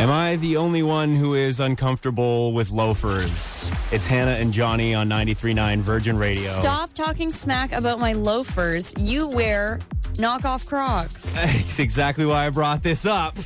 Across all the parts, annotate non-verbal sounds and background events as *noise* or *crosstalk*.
Am I the only one who is uncomfortable with loafers? It's Hannah and Johnny on 93.9 Virgin Radio. Stop talking smack about my loafers. You wear knockoff Crocs. *laughs* It's exactly why I brought this up.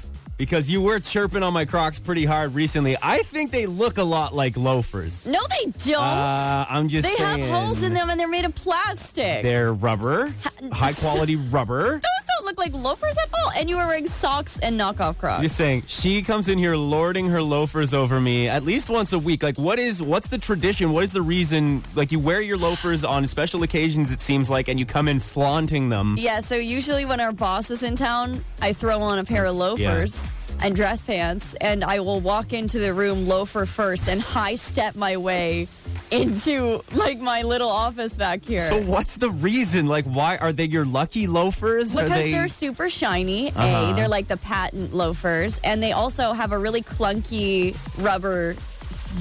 Because you were chirping on my Crocs pretty hard recently. I think they look a lot like loafers. No, they don't. Uh, I'm just they saying. have holes in them and they're made of plastic. They're rubber, high quality *laughs* rubber. Those don't look like loafers at all. And you were wearing socks and knockoff Crocs. Just saying, she comes in here lording her loafers over me at least once a week. Like, what is what's the tradition? What is the reason? Like, you wear your loafers on special occasions, it seems like, and you come in flaunting them. Yeah, so usually when our boss is in town, I throw on a pair of loafers and dress pants, and I will walk into the room loafer first and high step my way into like my little office back here. So, what's the reason? Like, why are they your lucky loafers? because are they? they're super shiny. Uh-huh. A, they're like the patent loafers, and they also have a really clunky rubber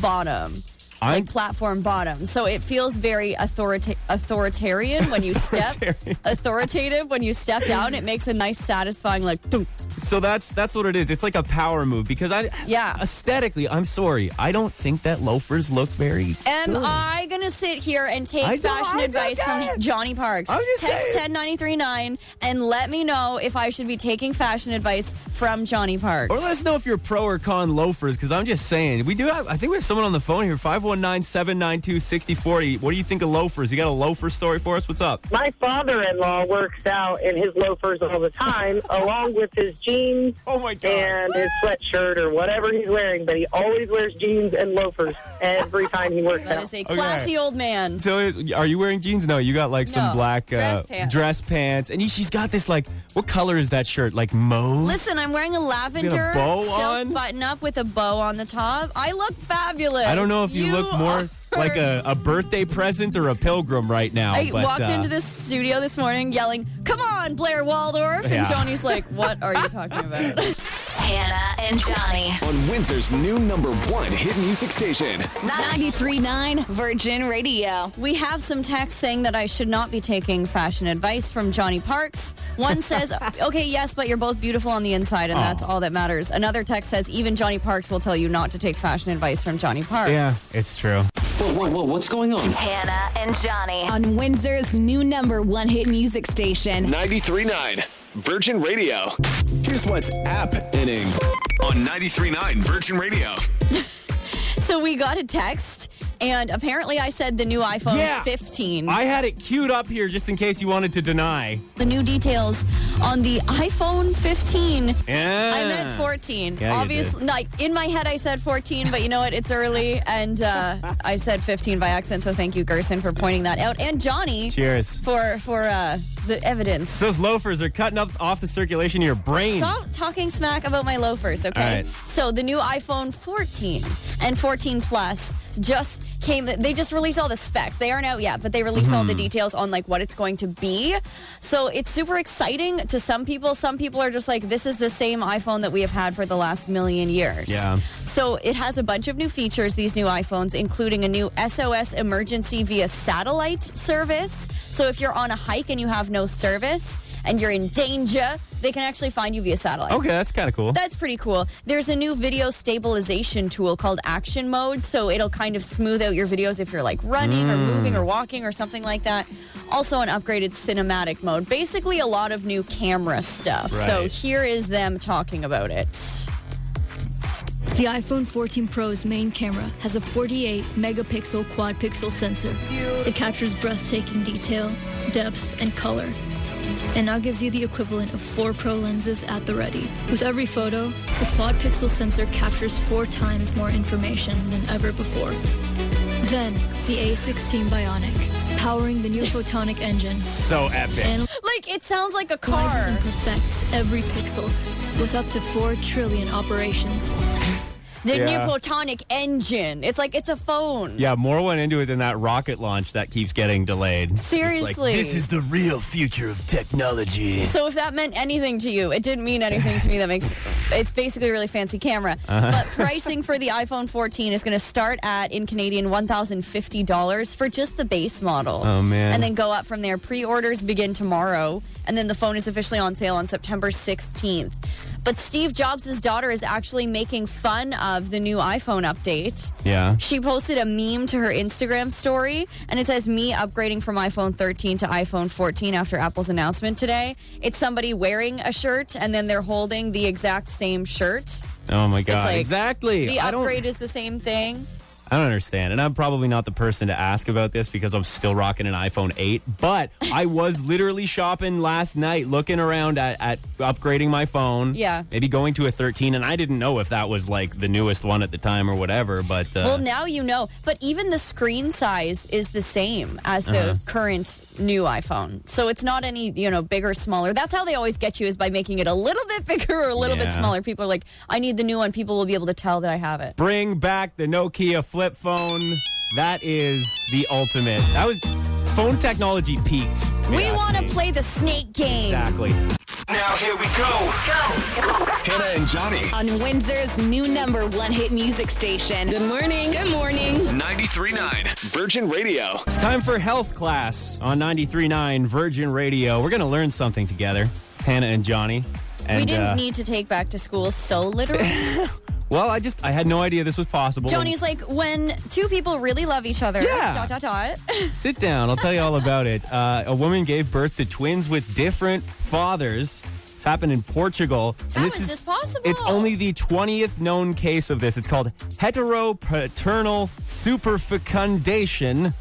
bottom. I'm- like platform bottom. So it feels very authorita- authoritarian when you *laughs* step authoritative when you step down. It makes a nice satisfying like thunk. So that's that's what it is. It's like a power move because I Yeah. aesthetically, I'm sorry, I don't think that loafers look very. Am good. I gonna sit here and take I fashion I advice from Johnny Parks? I'm just Text saying. ten ninety three nine and let me know if I should be taking fashion advice from Johnny Parks. Or let us know if you're pro or con loafers, because I'm just saying. We do have, I think we have someone on the phone here, 519 792 6040. What do you think of loafers? You got a loafer story for us? What's up? My father-in-law works out in his loafers all the time, *laughs* along with his jeans Oh my god! and his sweatshirt or whatever he's wearing. But he always wears jeans and loafers every time he works that out. is a classy old man. So, is, are you wearing jeans? No, you got like some No, black dress uh, pants. dress pants. And you, she's got this like, what color is that shirt? Like mauve? Listen, I'm wearing a lavender bow silk on? button up with a bow on the top. I look fabulous. I don't know if you, look more are- like a, a birthday present or a pilgrim right now. I but, walked uh, into the studio this morning yelling, "Come on, Blair Waldorf!" Yeah. And Johnny's like, "What are you talking about?" *laughs* Hannah and Johnny. on Windsor's new number one hit music station. 93.9 Virgin Radio. we have some texts saying that I should not be taking fashion advice from Johnny Parks. One *laughs* says, "Okay, yes, but you're both beautiful on the inside, and that's all that matters." Another text says, "Even Johnny Parks will tell you not to take fashion advice from Johnny Parks." Yeah, it's true. Whoa, whoa, whoa, what's going on? Hannah and Johnny. On Windsor's new number one hit music station. 93.9 Virgin Radio. Here's what's happening on 93.9 Virgin Radio. *laughs* So we got a text, and apparently I said the new iPhone Yeah. 15. I had it queued up here just in case you wanted to deny. the new details on the iPhone 15. Yeah. I meant 14. Yeah, Obviously, like in my head, I said 14, but you know what? It's early, and uh, *laughs* I said 15 by accident. So thank you, Gerson, for pointing that out, and Johnny Cheers. for for uh, the evidence. Those loafers are cutting up off the circulation of your brain. Stop talking smack about my loafers, okay? All right. So the new iPhone 14 and 14 Plus just came. They just released all the specs. They aren't out yet, but they released Mm-hmm. all the details on like what it's going to be. So it's super exciting to some people. Some people are just like, this is the same iPhone that we have had for the last million years. Yeah. So it has a bunch of new features, these new iPhones, including a new SOS emergency via satellite service. So if you're on a hike and you have no service and you're in danger, they can actually find you via satellite. Okay, that's kind of cool. That's pretty cool. There's a new video stabilization tool called Action Mode, so it'll kind of smooth out your videos if you're like running or mm. moving or walking or something like that. Also, an upgraded cinematic mode. Basically, a lot of new camera stuff. Right. So, here is them talking about it. The iPhone 14 Pro's main camera has a 48 megapixel quad pixel sensor. It captures breathtaking detail, depth, and color. And now gives you the equivalent of four Pro lenses at the ready. With every photo, the quad pixel sensor captures four times more information than ever before. Then, the A16 Bionic, powering the new *laughs* photonic engine, So epic. analyzes Like, it sounds like a car. and perfects every pixel with up to 4 trillion operations. *laughs* The Yeah. new photonic engine. It's like it's a phone. Yeah, more went into it than that rocket launch that keeps getting delayed. It's like, Seriously. this is the real future of technology. So if that meant anything to you, it didn't mean anything to me. That makes it's basically a really fancy camera. Uh-huh. But pricing for the iPhone 14 is going to start at in Canadian one thousand fifty dollars for just the base model. Oh, man. And then go up from there. Pre-orders begin tomorrow, and then the phone is officially on sale on September 16th. But Steve Jobs' daughter is actually making fun of the new iPhone update. Yeah. She posted a meme to her Instagram story, and it says, Me upgrading from iPhone 13 to iPhone 14 after Apple's announcement today. It's somebody wearing a shirt, and then they're holding the exact same shirt. Oh my god. like, exactly. The upgrade is the same thing. I don't understand. And I'm probably not the person to ask about this because I'm still rocking an iPhone 8. But I was literally shopping last night, looking around at, at upgrading my phone. Yeah. Maybe going to a 13. And I didn't know if that was like the newest one at the time or whatever. But uh, Well, now you know. But even the screen size is the same as the Uh-huh. current new iPhone. So it's not any, you know, bigger, smaller. That's how they always get you is by making it a little bit *laughs* bigger or a little bit smaller. People are like, I need the new one. People will be able to tell that I have it. bring back the Nokia flip phone. That is the ultimate. That was phone technology peaked. We want to play the snake game. Exactly. Now here we go. Hannah and Johnny. On Windsor's new number one hit music station. Good morning. Good morning. 93.9 Virgin Radio. It's time for health class on 93.9 Virgin Radio. We're going to learn something together, Hannah and Johnny. And, we didn't uh, need to take back to school so literally. *laughs* Well, I just I had no idea this was possible. Johnny's like, when two people really love each other, Yeah. dot, dot, dot. *laughs* Sit down. I'll tell you all about it. Uh, a woman gave birth to twins with different fathers. It's happened in Portugal. How is this possible? It's only the 20th known case of this. It's called heteropaternal superfecundation,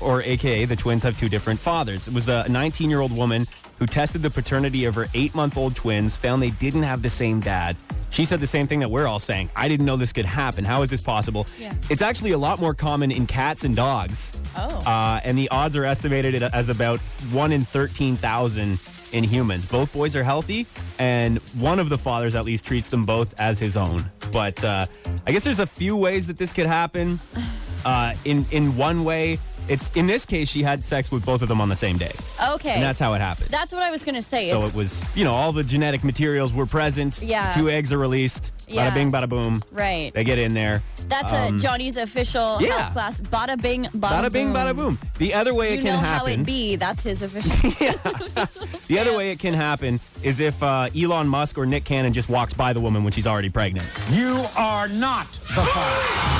or AKA the twins have two different fathers. It was a 19 year old woman who tested the paternity of her eight month old twins, found they didn't have the same dad. She said the same thing that we're all saying. I didn't know this could happen. How is this possible? Yeah. It's actually a lot more common in cats and dogs. Oh. Uh, and the odds are estimated as about 1 in 13,000 in humans. Both boys are healthy, and one of the fathers at least treats them both as his own. But uh, I guess there's a few ways that this could happen. *sighs* Uh, in, in one way, it's in this case, she had sex with both of them on the same day. okay. And that's how it happened. That's what I was going to say. so It's- it was, you know, all the genetic materials were present. Yeah. Two eggs are released. Yeah. Bada bing, bada boom. Right. They get in there. That's uh Johnny's official Um, yeah. health class. Bada bing, bada, Bada bing, bada boom. The other way You it can know can how it be. That's his official. *laughs* The other way it can happen is if uh, Elon Musk or Nick Cannon just walks by the woman when she's already pregnant. You are not the father.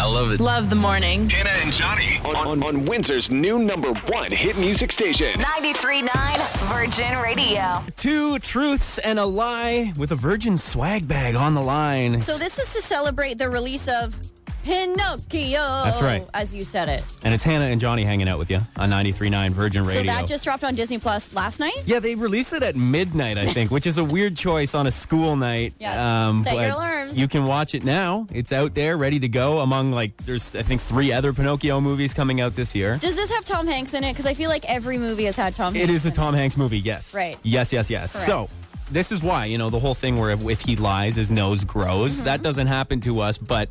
I love it. Love the mornings. Hannah and Johnny on, on, on Windsor's new number one hit music station. 93.9 Virgin Radio. Two truths and a lie with a virgin swag bag on the line. so this is to celebrate the release of Pinocchio. That's right. As you said it. And it's Hannah and Johnny hanging out with you on 93.9 Virgin Radio. So that just dropped on Disney Plus last night. yeah, they released it at midnight, I think, which is a weird choice on a school night. Yeah, um, set your alarms. You can watch it now. It's out there, ready to go. Among like, there's I think three other Pinocchio movies coming out this year. Does this have Tom Hanks in it? Because I feel like every movie has had Tom It Hanks. is a Tom Hanks movie, yes. Right. Yes, yes, yes. Correct. So, this is why, you know, the whole thing where if, he lies, his nose grows. Mm-hmm. That doesn't happen to us, but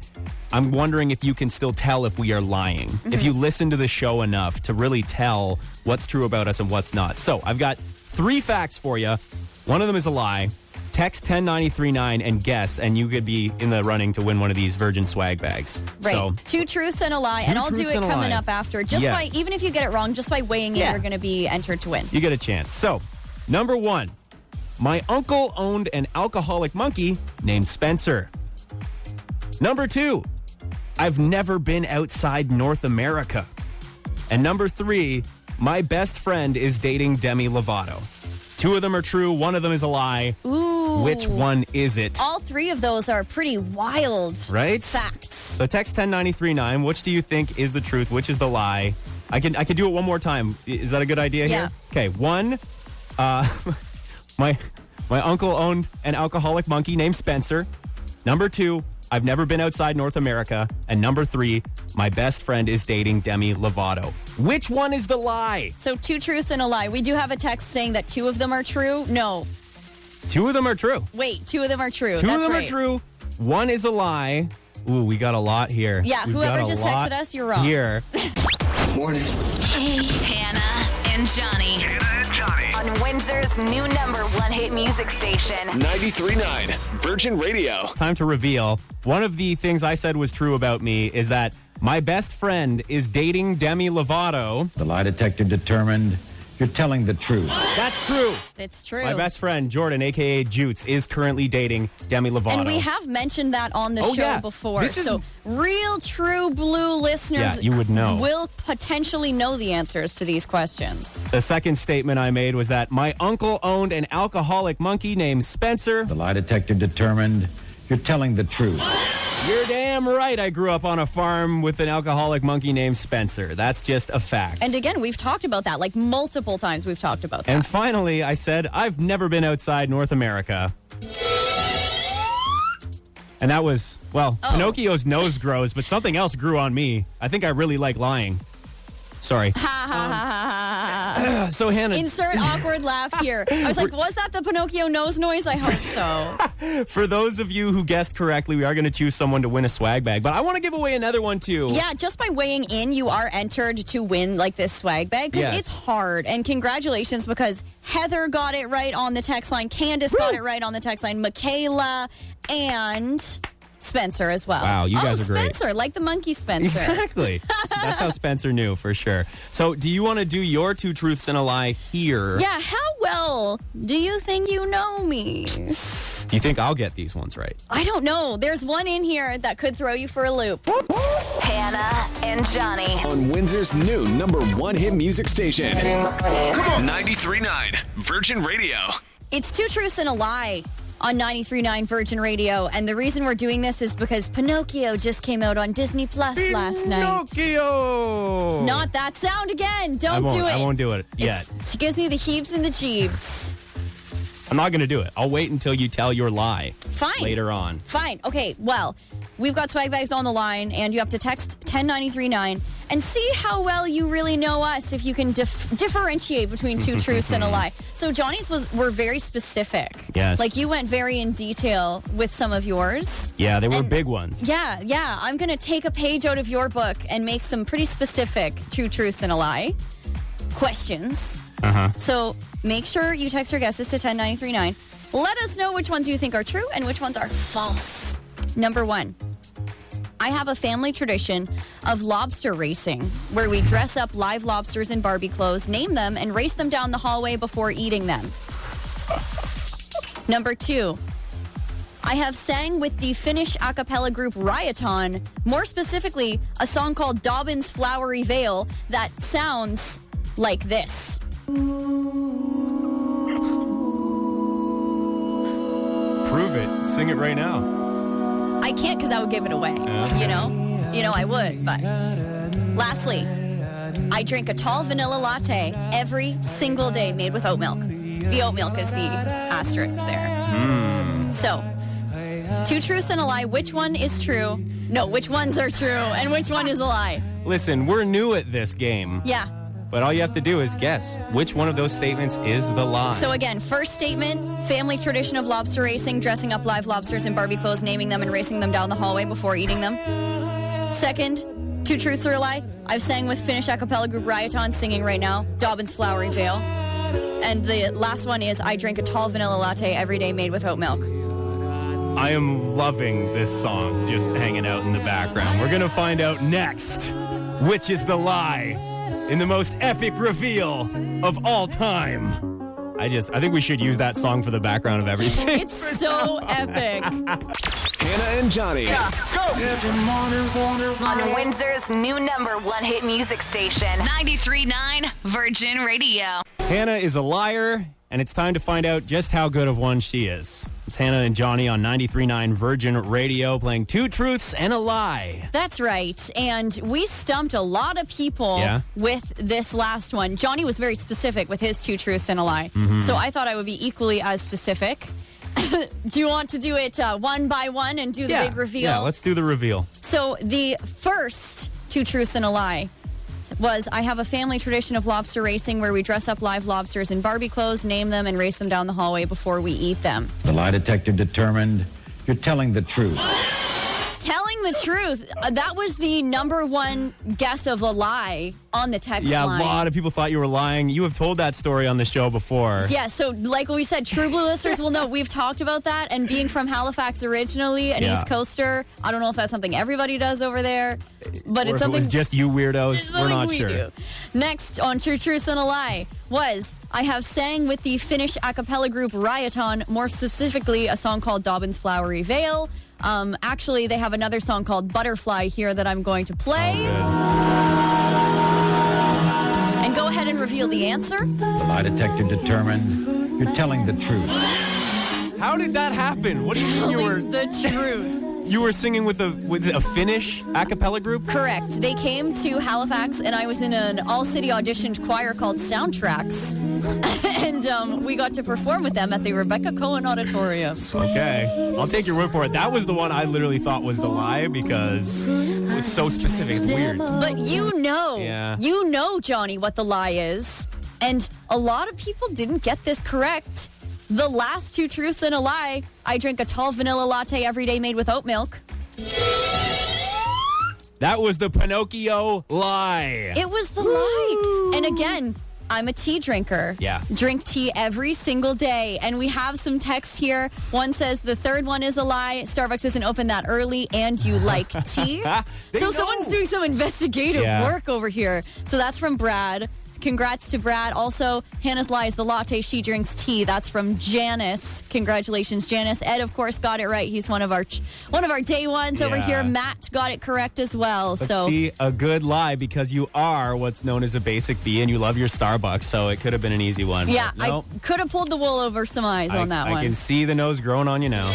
I'm wondering if you can still tell if we are lying. Mm-hmm. If you listen to the show enough to really tell what's true about us and what's not. So, I've got three facts for you. One of them is a lie. Text 10939 and guess, and you could be in the running to win one of these Virgin swag bags. Right. So, Two truths and a lie. And I'll do it coming up after. Just Yes. by, even if you get it wrong, just by weighing it, you're going to be entered to win. you get a chance. So, number one, my uncle owned an alcoholic monkey named Spencer. Number two, I've never been outside North America. And number three, my best friend is dating Demi Lovato. Two of them are true, one of them is a lie. Ooh. Which one is it? All three of those are pretty wild Right? facts. So text 10939, which do you think is the truth? Which is the lie? I can I can do it one more time. Is that a good idea Yeah. here? Okay, one, uh, *laughs* my my uncle owned an alcoholic monkey named Spencer. Number two, I've never been outside North America. And number three, my best friend is dating Demi Lovato. Which one is the lie? So two truths and a lie. We do have a text saying that two of them are true. No, Two of them are true. wait, two of them are true. Two That's of them right. are true. One is a lie. Ooh, we got a lot here. Yeah, We've whoever just texted us, you're wrong. Here. Morning. Hey, Hannah and Johnny. Hannah and Johnny. On Windsor's new number one hit music station. 93.9 Virgin Radio. time to reveal. One of the things I said was true about me is that my best friend is dating Demi Lovato. The lie detector determined you're telling the truth. That's true. It's true. My best friend Jordan, aka Jutes, is currently dating Demi Lovato. And we have mentioned that on the Oh, show yeah. before. This is- so, real true blue listeners Yeah, you would know. will potentially know the answers to these questions. The second statement I made was that my uncle owned an alcoholic monkey named Spencer. The lie detector determined you're telling the truth. You're damn right. I grew up on a farm with an alcoholic monkey named Spencer. That's just a fact. And again, we've talked about that like multiple times. We've talked about that. And finally, I said, I've never been outside North America. And that was, well, Oh. Pinocchio's nose grows, but something else grew on me. I think I really like lying. Sorry. Um, *clears throat* so, Hannah, Insert awkward laugh here. I was like, was that the Pinocchio nose noise? I hope so. *laughs* for those of you who guessed correctly, we are going to choose someone to win a swag bag. But I want to give away another one, too. yeah, just by weighing in, you are entered to win like this swag bag because Yes. it's hard. And congratulations because Heather got it right on the text line, Candace got it right on the text line, Michaela, and Spencer as well. Wow, you oh, guys are great. Spencer, like the monkey Spencer. Exactly. *laughs* That's how Spencer knew for sure. So, do you want to do your two truths and a lie here? Yeah, how well do you think you know me? Do you think I'll get these ones right? I don't know. There's one in here that could throw you for a loop. Hannah and Johnny. On Windsor's new number one hit music station. Come on. 93.9 Virgin Radio. It's Two Truths and a Lie on 93.9 Virgin Radio. And the reason we're doing this is because Pinocchio just came out on Disney Plus last night. Pinocchio! Not that sound again. Don't I won't, do it. I won't do it yet. It's- She gives me the heaves and the jeeves. I'm not going to do it. I'll wait until you tell your lie Fine. later on. Fine. Okay. Well, we've got swag bags on the line, and you have to text 10939 and see how well you really know us if you can dif- differentiate between two *laughs* truths and a lie. So Johnny's was were very specific. Yes. Like you went very in detail with some of yours. Yeah, they were And- big ones. Yeah, yeah. I'm going to take a page out of your book and make some pretty specific two truths and a lie questions. Uh huh. So make sure you text your guesses to 10939. Let us know which ones you think are true and which ones are false. Number one. I have a family tradition of lobster racing where we dress up live lobsters in Barbie clothes, name them, and race them down the hallway before eating them. Number two, I have sang with the Finnish a cappella group Rajaton, more specifically, a song called Dobbin's Flowery Vale that sounds like this. Prove it. Sing it right now. I can't because I would give it away. You know? You know, I would, but. Lastly, I drink a tall vanilla latte every single day made with oat milk. The oat milk is the asterisk there. Hmm. So, two truths and a lie. Which one is true? No, which ones are true and which one is a lie? Listen, we're new at this game, Yeah. But all you have to do is guess which one of those statements is the lie. So again, first statement, family tradition of lobster racing, dressing up live lobsters in Barbie clothes, naming them and racing them down the hallway before eating them. Second, two truths or a lie. I've sang with Finnish a cappella group Rajaton, singing right now, Dobbin's Flowery Vale. And the last one is I drink a tall vanilla latte every day made with oat milk. I am loving this song just hanging out in the background. We're going to find out next which is the lie in the most epic reveal of all time. I just, I think we should use that song for the background of everything. It's so epic. Hannah and Johnny. Go! On Windsor's new number one hit music station. 93.9 Virgin Radio. Hannah is a liar, and it's time to find out just how good of one she is. It's Hannah and Johnny on 93.9 Virgin Radio playing two truths and a lie. That's right. And we stumped a lot of people Yeah? with this last one. Johnny was very specific with his two truths and a lie. Mm-hmm. So I thought I would be equally as specific. *laughs* do you want to do it uh, one by one and do the yeah, big reveal? Yeah, let's do the reveal. So the first two truths and a lie was I have a family tradition of lobster racing where we dress up live lobsters in Barbie clothes, name them, and race them down the hallway before we eat them. The lie detector determined you're telling the truth. Telling the truth, uh, that was the number one guess of a lie on the text Yeah, line. a lot of people thought you were lying. You have told that story on the show before. Yeah, so like we said, True Blue listeners will know we've talked about that. And being from Halifax originally, an Yeah. East Coaster, I don't know if that's something everybody does over there, but or it's it something was just you weirdos. We're not we sure. do. Next on True Truth and a Lie was I have sang with the Finnish a cappella group Rajaton, more specifically a song called Dobbin's Flowery Vale. Um, actually, they have another song called Butterfly here that I'm going to play. And go ahead and reveal the answer. The lie detector determined you're telling the truth. How did that happen? What do you mean you were the truth. You were singing with a with a Finnish a cappella group? Correct. They came to Halifax, and I was in an all city auditioned choir called Soundtracks. *laughs* and um, we got to perform with them at the Rebecca Cohen Auditorium. Okay, I'll take your word for it. That was the one I literally thought was the lie because it's so specific. It's weird. But you know, Yeah. you know, Johnny, what the lie is. And a lot of people didn't get this correct. The last two truths and a lie I drink a tall vanilla latte every day made with oat milk. That was the Pinocchio lie. It was the lie. And again, I'm a tea drinker. Yeah. Drink tea every single day. And we have some text here. One says the third one is a lie. Starbucks isn't open that early and you *laughs* like tea. So know. someone's doing some investigative Yeah. work over here. So that's from Brad. Congrats to Brad. Also, Hannah's lies the latte she drinks tea. That's from Janice. Congratulations, Janice. Ed, of course, got it right. He's one of our one of our day ones over here. Matt got it correct as well. But so see, a good lie because you are what's known as a basic B and you love your Starbucks, so it could have been an easy one. Yeah, but no, I could have pulled the wool over some eyes I, on that I one. I can see the nose growing on you now.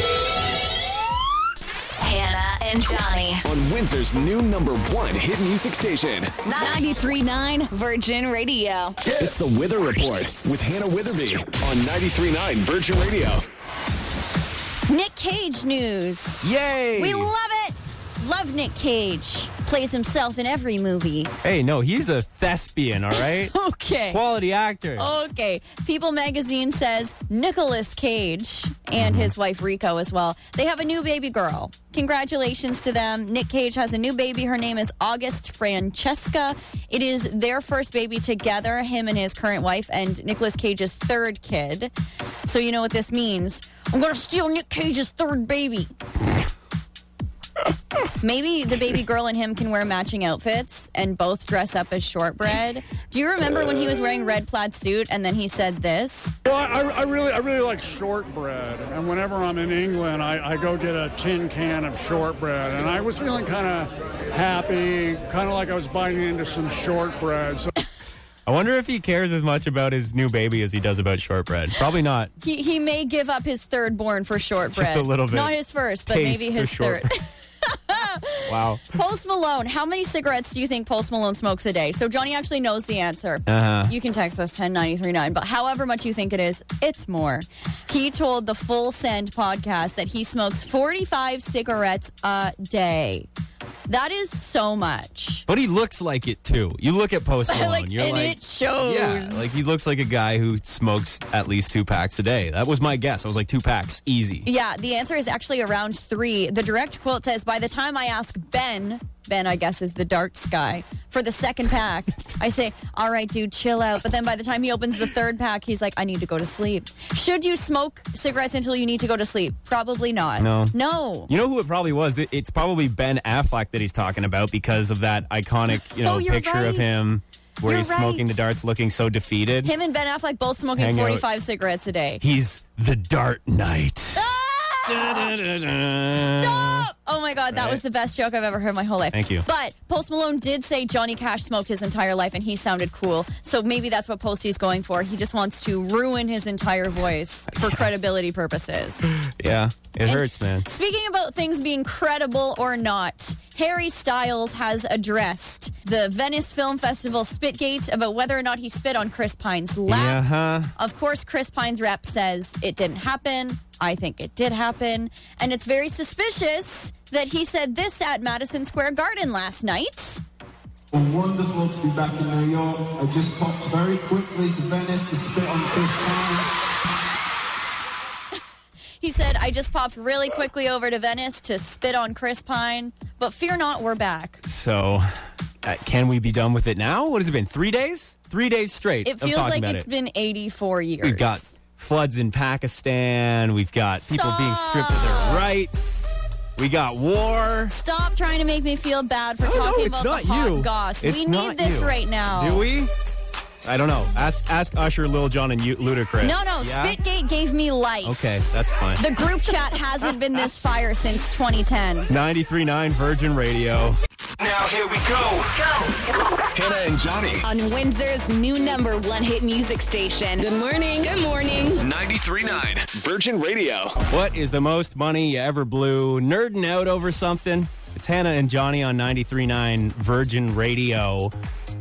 And Johnny. On Windsor's new number one hit music station. 93.9 Virgin Radio. It's the Wither Report with Hannah Witherby on 93.9 Virgin Radio. Nick Cage news. Yay! We love it. Love Nick Cage. Plays himself in every movie. hey, no, he's a thespian, all right? *laughs* Okay. Quality actor. Okay. People magazine says Nicolas Cage and mm-hmm. his wife Riko as well. They have a new baby girl. Congratulations to them. Nick Cage has a new baby. Her name is August Francesca. It is their first baby together, him and his current wife, and Nicolas Cage's third kid. So you know what this means. I'm going to steal Nick Cage's third baby. Maybe the baby girl and him can wear matching outfits and both dress up as shortbread. Do you remember when he was wearing red plaid suit and then he said this? Well, I, I really, I really like shortbread, and whenever I'm in England, I, I go get a tin can of shortbread, and I was feeling kind of happy, kind of like I was biting into some shortbread. So I wonder if he cares as much about his new baby as he does about shortbread. Probably not. He he may give up his third born for shortbread. Just a little bit. Not his first, but Taste maybe his third. *laughs* Wow. *laughs* Post Malone, how many cigarettes do you think Post Malone smokes a day? So Johnny actually knows the answer. Uh-huh. You can text us 10939, but however much you think it is, it's more. He told the Full Send podcast that he smokes 45 cigarettes a day. That is so much. But he looks like it too. You look at Post *laughs* Malone, like, you're and like, it shows. yeah, like he looks like a guy who smokes at least two packs a day. That was my guess. I was like two packs, easy. Yeah, the answer is actually around three. The direct quote says, By the time I ask Ben, Ben, I guess, is the darts guy, for the second pack, I say, All right, dude, chill out. But then by the time he opens the third pack, he's like, I need to go to sleep. Should you smoke cigarettes until you need to go to sleep? Probably not. No. No. You know who it probably was? It's probably Ben Affleck that he's talking about because of that iconic, you oh, know, Oh, picture of him where You're he's smoking the darts looking so defeated. Him and Ben Affleck both smoking Hang out. 45 cigarettes a day. He's the Dart Knight. Ah! Stop! Oh my God, that Right? was the best joke I've ever heard in my whole life. Thank you. But Post Malone did say Johnny Cash smoked his entire life and he sounded cool. So maybe that's what Posty's going for. He just wants to ruin his entire voice for credibility purposes. *laughs* Yeah, it hurts, man. Speaking about things being credible or not, Harry Styles has addressed the Venice Film Festival Spitgate about whether or not he spit on Chris Pine's lap. Yeah, huh? Of course, Chris Pine's rep says it didn't happen. I think it did happen. And it's very suspicious that he said this at Madison Square Garden last night. Wonderful to be back in New York. I just popped very quickly to Venice to spit on Chris Pine. He said, I just popped really quickly over to Venice to spit on Chris Pine. But fear not, we're back. So, uh, can we be done with it now? What has it been? Three days? Three days straight. It feels talking like about it's it. been 84 years. We've got floods in Pakistan. We've got people being stripped of their rights. We got war. Stop trying to make me feel bad for talking about the hot you. goss. It's we need this you. right now. Do we? I don't know. Ask ask Usher, Lil Jon, and Ludacris. No, no. Yeah? Spitgate gave me life. Okay, that's fine. The group chat hasn't been this fire since 2010. 93.9 Virgin Radio. Now here we go. Hannah and Johnny. On Windsor's new number one hit music station. Good morning. Good morning. 93.9 Virgin Radio. What is the most money you ever blew? Nerding out over something? It's Hannah and Johnny on 93.9 Virgin Radio.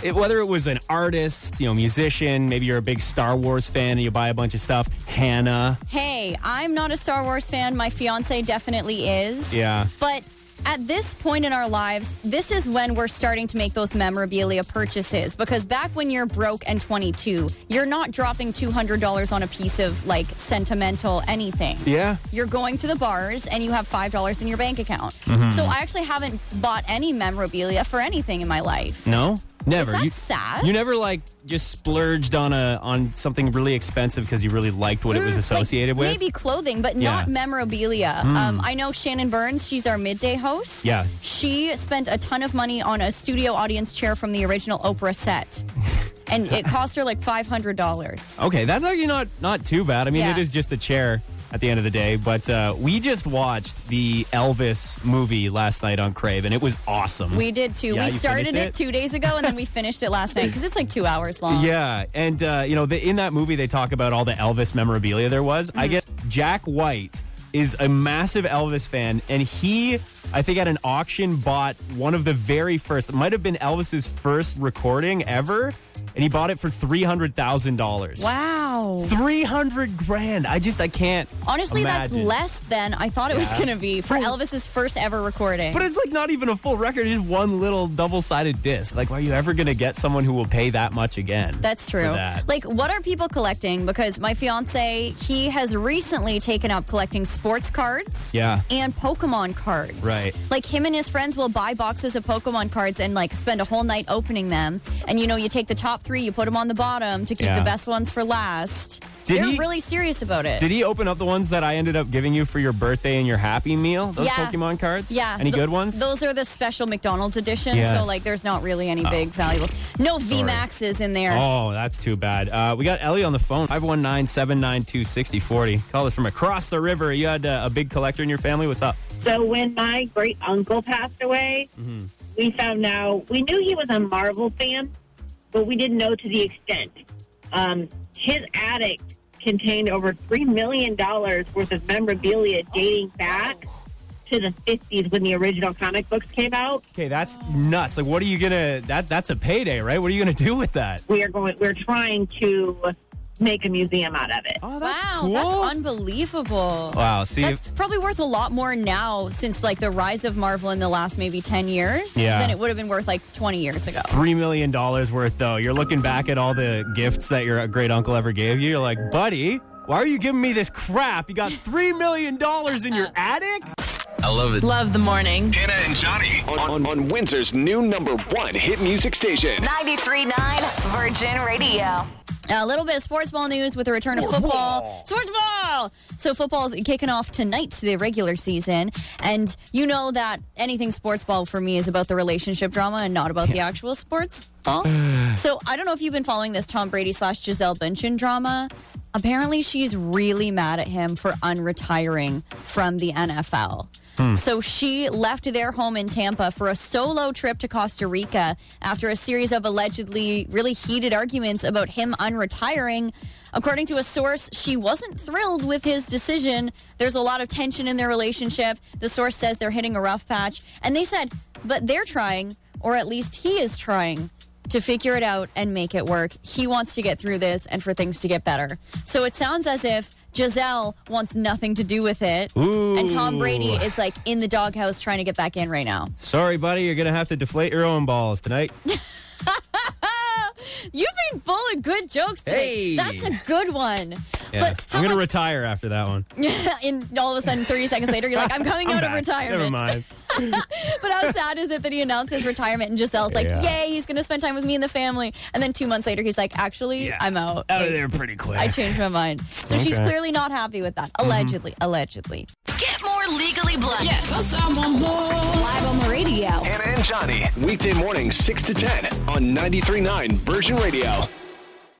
It, whether it was an artist, you know, musician, maybe you're a big Star Wars fan and you buy a bunch of stuff. Hannah, Hey, I'm not a Star Wars fan. My fiance definitely is. yeah. But at this point in our lives, this is when we're starting to make those memorabilia purchases. Because back when you're broke and 22, you're not dropping $200 on a piece of like sentimental anything. Yeah. You're going to the bars and you have $5 in your bank account. Mhm. So I actually haven't bought any memorabilia for anything in my life. No? Never. You, sad? You never like just splurged on a on something really expensive because you really liked what it was Mm, associated like, with. Maybe clothing, but Yeah. not memorabilia. Mm. Um, I know Shannon Burns. She's our midday host. Yeah. She spent a ton of money on a studio audience chair from the original Oprah set, *laughs* and it cost her like five hundred dollars. Okay, that's actually not not too bad. I mean, Yeah. it is just a chair at the end of the day. But uh, we just watched the Elvis movie last night on Crave, and it was awesome. We did too. Yeah, we started finished it? two days ago, and then we finished it last night because it's like two hours long. *laughs* Yeah, and uh, you know, the, in that movie, they talk about all the Elvis memorabilia there was. I Mhm. guess Jack White is a massive Elvis fan, and he, I think, at an auction bought one of the very first. It might have been Elvis's first recording ever, and he bought it for three hundred thousand dollars. Wow. Three hundred grand. I just I can't. Honestly, imagine. that's less than I thought it was going to be for Elvis's first ever recording. But it's like not even a full record, it's one little double sided disc. Like, are you ever going to get someone who will pay that much again? That's true. that? Like, what are people collecting? Because my fiance, he has recently taken up collecting sports cards Yeah. and Pokemon cards. Right. Like him and his friends will buy boxes of Pokemon cards and like spend a whole night opening them. And you know, you take the top three, you put them on the bottom to keep Yeah. the best ones for last. Did They're he- really serious about it. Did he open up the ones that I ended up giving you for your birthday and your Happy Meal? Those Yeah. Pokemon cards? Yeah. Any th- good ones? Those are the special McDonald's edition. Yes. So like, there's not really any Oh. big valuables. No Sorry. V Maxes in there. Oh, that's too bad. Uh, we got Ellie on the phone. 519 792 6040. Call us from across the river. You had uh, a big collector in your family. What's up? So when my great uncle passed away, Mm-hmm. we found out we knew he was a Marvel fan, but we didn't know to the extent. Um, his attic contained over three million dollars worth of memorabilia dating back to the fifties when the original comic books came out. Okay, that's nuts. Like, what are you gonna? That that's a payday, right? What are you gonna do with that? We are going. We're trying to make a museum out of it. Oh, wow, cool. that's unbelievable. Wow, see that's probably worth a lot more now since like the rise of Marvel in the last maybe 10 years Yeah. than it would have been worth like 20 years ago. Three million dollars worth, though. You're looking back at all the gifts that your great uncle ever gave you. You're like, buddy, why are you giving me this crap? You got three million dollars in your attic. I love it. Love the mornings. Hannah and Johnny on, on, on Windsor's new number one hit music station. 93.9 Virgin Radio. A little bit of sports ball news with the return of football. Sports ball! So, football is kicking off tonight, the regular season. And you know that anything sports ball for me is about the relationship drama and not about the actual sports ball. *sighs* so, I don't know if you've been following this Tom Brady slash Gisele Bündchen drama. Apparently, she's really mad at him for unretiring from the NFL. Hmm. So she left their home in Tampa for a solo trip to Costa Rica after a series of allegedly really heated arguments about him unretiring. According to a source, she wasn't thrilled with his decision. There's a lot of tension in their relationship. The source says they're hitting a rough patch. And they said, but they're trying, or at least he is trying to figure it out and make it work. He wants to get through this and for things to get better. So it sounds as if Gisele wants nothing to do with it. And Tom Brady is like in the doghouse trying to get back in right now. Sorry, buddy, you're gonna have to deflate your own balls tonight. *laughs* You've been full of good jokes today. Hey. That's a good one. Yeah. But I'm going to much- retire after that one. *laughs* and all of a sudden, 30 seconds later, you're like, I'm coming I'm out of retirement. Never mind. *laughs* *laughs* but how sad is it that he announced his retirement and Gisele's like, Yeah. yay, he's going to spend time with me and the family. And then two months later, he's like, actually, Yeah. I'm out. Out of Like, there pretty quick. I changed my mind. So she's Okay. Mm-hmm. clearly not happy with that. Allegedly. Allegedly. Get more legally blunt. Yeah, cause someone more. Live on the radio. Hannah and Johnny, weekday mornings 6 to 10 on 93.9 Virgin Radio.